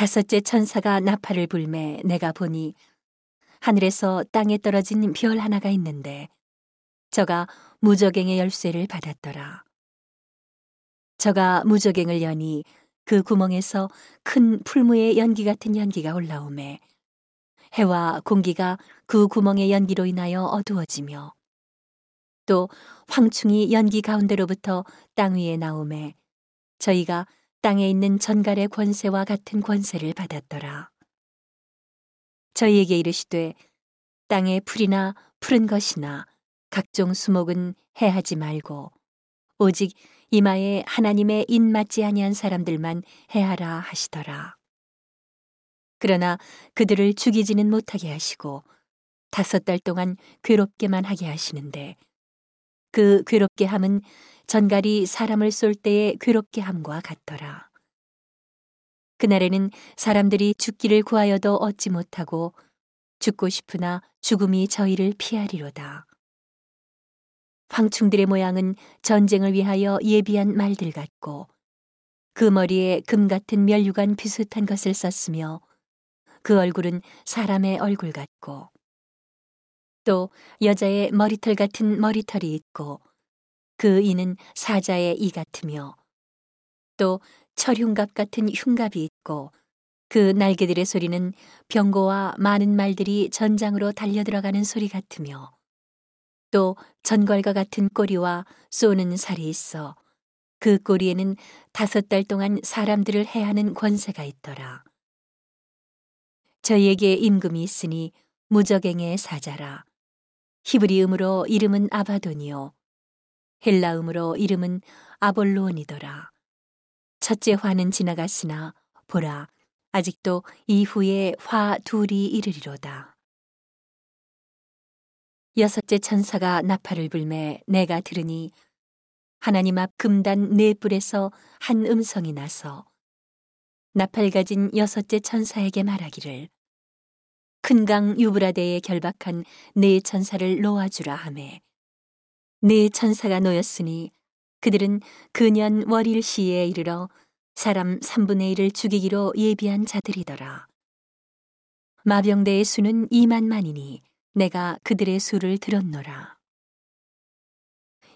다섯째 천사가 나팔을 불매 내가 보니 하늘에서 땅에 떨어진 별 하나가 있는데 저가 무저갱의 열쇠를 받았더라. 저가 무저갱을 여니 그 구멍에서 큰 풀무의 연기 같은 연기가 올라오매 해와 공기가 그 구멍의 연기로 인하여 어두워지며 또 황충이 연기 가운데로부터 땅 위에 나오매 저희가 땅에 있는 전갈의 권세와 같은 권세를 받았더라. 저희에게 이르시되 땅에 풀이나 푸른 것이나 각종 수목은 해하지 말고 오직 이마에 하나님의 인 맞지 아니한 사람들만 해하라 하시더라. 그러나 그들을 죽이지는 못하게 하시고 다섯 달 동안 괴롭게만 하게 하시는데 그 괴롭게 함은 전갈이 사람을 쏠 때의 괴롭게 함과 같더라. 그날에는 사람들이 죽기를 구하여도 얻지 못하고 죽고 싶으나 죽음이 저희를 피하리로다. 황충들의 모양은 전쟁을 위하여 예비한 말들 같고 그 머리에 금 같은 면류관 비슷한 것을 썼으며 그 얼굴은 사람의 얼굴 같고 또 여자의 머리털 같은 머리털이 있고 그 이는 사자의 이 같으며 또 철흉갑 같은 흉갑이 있고 그 날개들의 소리는 병고와 많은 말들이 전장으로 달려 들어가는 소리 같으며 또 전갈과 같은 꼬리와 쏘는 살이 있어 그 꼬리에는 다섯 달 동안 사람들을 해하는 권세가 있더라. 저희에게 임금이 있으니 무적행의 사자라. 히브리음으로 이름은 아바돈이요. 헬라음으로 이름은 아볼로온이더라. 첫째 화는 지나갔으나 보라 아직도 이후에 화 둘이 이르리로다. 여섯째 천사가 나팔을 불매 내가 들으니 하나님 앞 금단 네 뿔에서 한 음성이 나서 나팔 가진 여섯째 천사에게 말하기를 큰 강 유브라데에 결박한 네 천사를 놓아주라 하매 네 천사가 놓였으니 그들은 그년 월일 시에 이르러 사람 3분의 1을 죽이기로 예비한 자들이더라. 마병대의 수는 2만만이니 내가 그들의 수를 들었노라.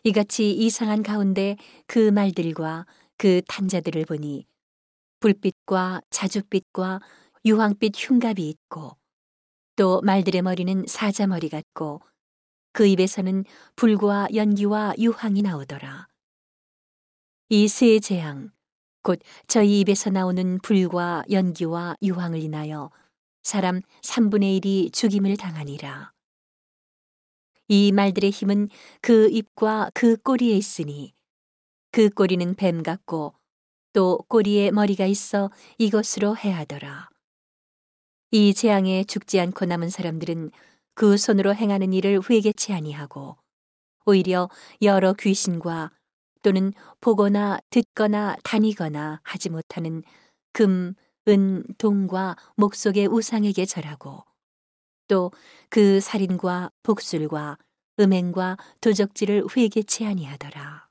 이같이 이상한 가운데 그 말들과 그 탄자들을 보니 불빛과 자줏빛과 유황빛 흉갑이 있고 또 말들의 머리는 사자 머리 같고 그 입에서는 불과 연기와 유황이 나오더라. 이 세 재앙, 곧 저희 입에서 나오는 불과 연기와 유황을 인하여 사람 3분의 1이 죽임을 당하니라. 이 말들의 힘은 그 입과 그 꼬리에 있으니 그 꼬리는 뱀 같고 또 꼬리에 머리가 있어 이것으로 해하더라. 이 재앙에 죽지 않고 남은 사람들은 그 손으로 행하는 일을 회개치 아니하고 오히려 여러 귀신과 또는 보거나 듣거나 다니거나 하지 못하는 금, 은, 동과 목속의 우상에게 절하고 또 그 살인과 복술과 음행과 도적질을 회개치 아니하더라.